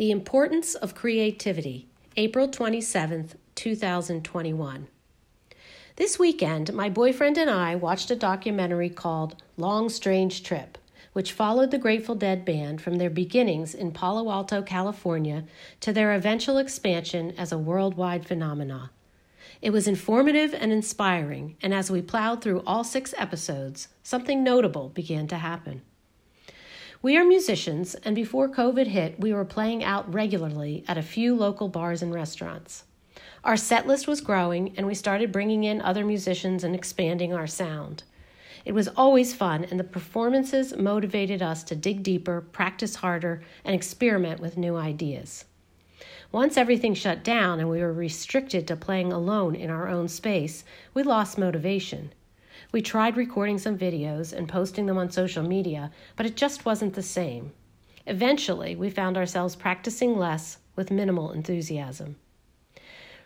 The Importance of Creativity, April 27th, 2021. This weekend, my boyfriend and I watched a documentary called Long Strange Trip, which followed the Grateful Dead band from their beginnings in Palo Alto, California, to their eventual expansion as a worldwide phenomenon. It was informative and inspiring, and as we plowed through all six episodes, something notable began to happen. We are musicians, and before COVID hit, we were playing out regularly at a few local bars and restaurants. Our set list was growing, and we started bringing in other musicians and expanding our sound. It was always fun, and the performances motivated us to dig deeper, practice harder, and experiment with new ideas. Once everything shut down and we were restricted to playing alone in our own space, we lost motivation. We tried recording some videos and posting them on social media, but it just wasn't the same. Eventually, we found ourselves practicing less with minimal enthusiasm.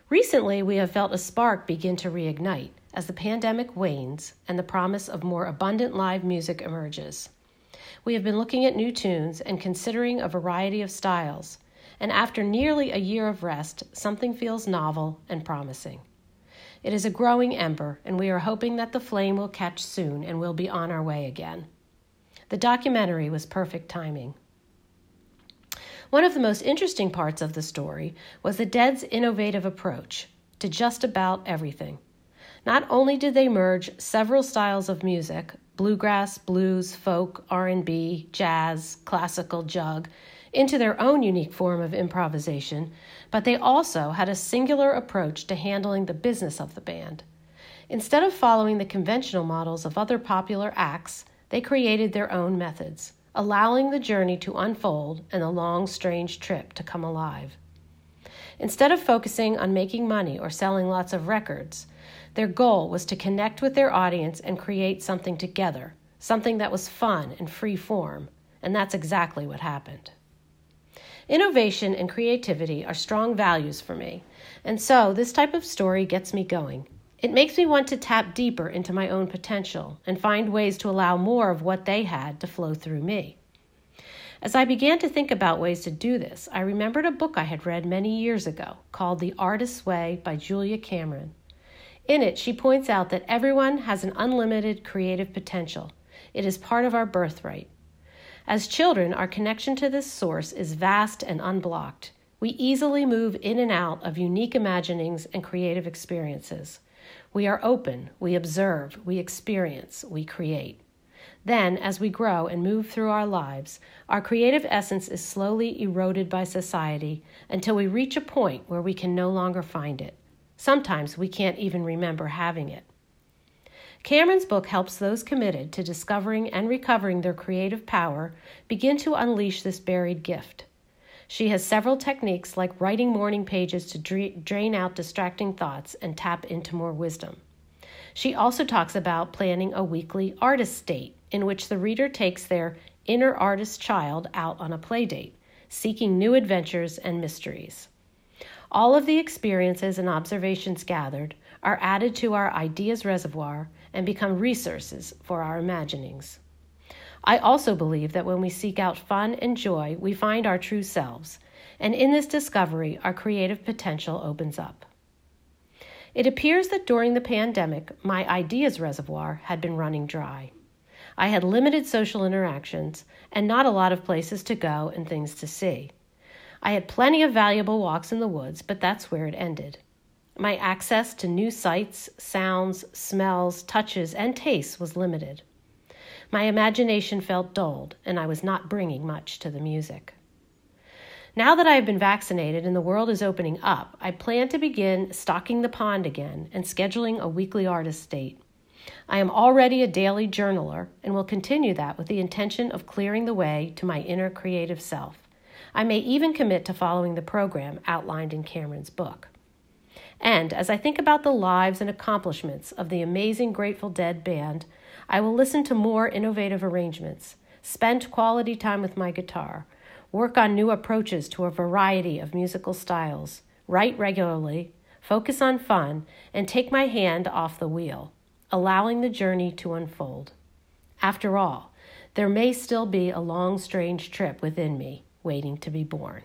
Recently, we have felt a spark begin to reignite as the pandemic wanes and the promise of more abundant live music emerges. We have been looking at new tunes and considering a variety of styles, and after nearly a year of rest, something feels novel and promising. It is a growing ember, and we are hoping that the flame will catch soon and we'll be on our way again. The documentary was perfect timing. One of the most interesting parts of the story was the Dead's innovative approach to just about everything. Not only did they merge several styles of music, bluegrass, blues, folk, R&B, jazz, classical, jug, into their own unique form of improvisation, but they also had a singular approach to handling the business of the band. Instead of following the conventional models of other popular acts, they created their own methods, allowing the journey to unfold and the long, strange trip to come alive. Instead of focusing on making money or selling lots of records, their goal was to connect with their audience and create something together, something that was fun and free form, and that's exactly what happened. Innovation and creativity are strong values for me, and so this type of story gets me going. It makes me want to tap deeper into my own potential and find ways to allow more of what they had to flow through me. As I began to think about ways to do this, I remembered a book I had read many years ago called The Artist's Way by Julia Cameron. In it, she points out that everyone has an unlimited creative potential. It is part of our birthright. As children, our connection to this source is vast and unblocked. We easily move in and out of unique imaginings and creative experiences. We are open, we observe, we experience, we create. Then, as we grow and move through our lives, our creative essence is slowly eroded by society until we reach a point where we can no longer find it. Sometimes we can't even remember having it. Cameron's book helps those committed to discovering and recovering their creative power begin to unleash this buried gift. She has several techniques like writing morning pages to drain out distracting thoughts and tap into more wisdom. She also talks about planning a weekly artist date in which the reader takes their inner artist child out on a play date, seeking new adventures and mysteries. All of the experiences and observations gathered are added to our ideas reservoir and become resources for our imaginings. I also believe that when we seek out fun and joy, we find our true selves, and in this discovery, our creative potential opens up. It appears that during the pandemic, my ideas reservoir had been running dry. I had limited social interactions and not a lot of places to go and things to see. I had plenty of valuable walks in the woods, but that's where it ended. My access to new sights, sounds, smells, touches, and tastes was limited. My imagination felt dulled, and I was not bringing much to the music. Now that I have been vaccinated and the world is opening up, I plan to begin stocking the pond again and scheduling a weekly artist date. I am already a daily journaler and will continue that with the intention of clearing the way to my inner creative self. I may even commit to following the program outlined in Cameron's book. And as I think about the lives and accomplishments of the amazing Grateful Dead band, I will listen to more innovative arrangements, spend quality time with my guitar, work on new approaches to a variety of musical styles, write regularly, focus on fun, and take my hand off the wheel, allowing the journey to unfold. After all, there may still be a long, strange trip within me waiting to be born.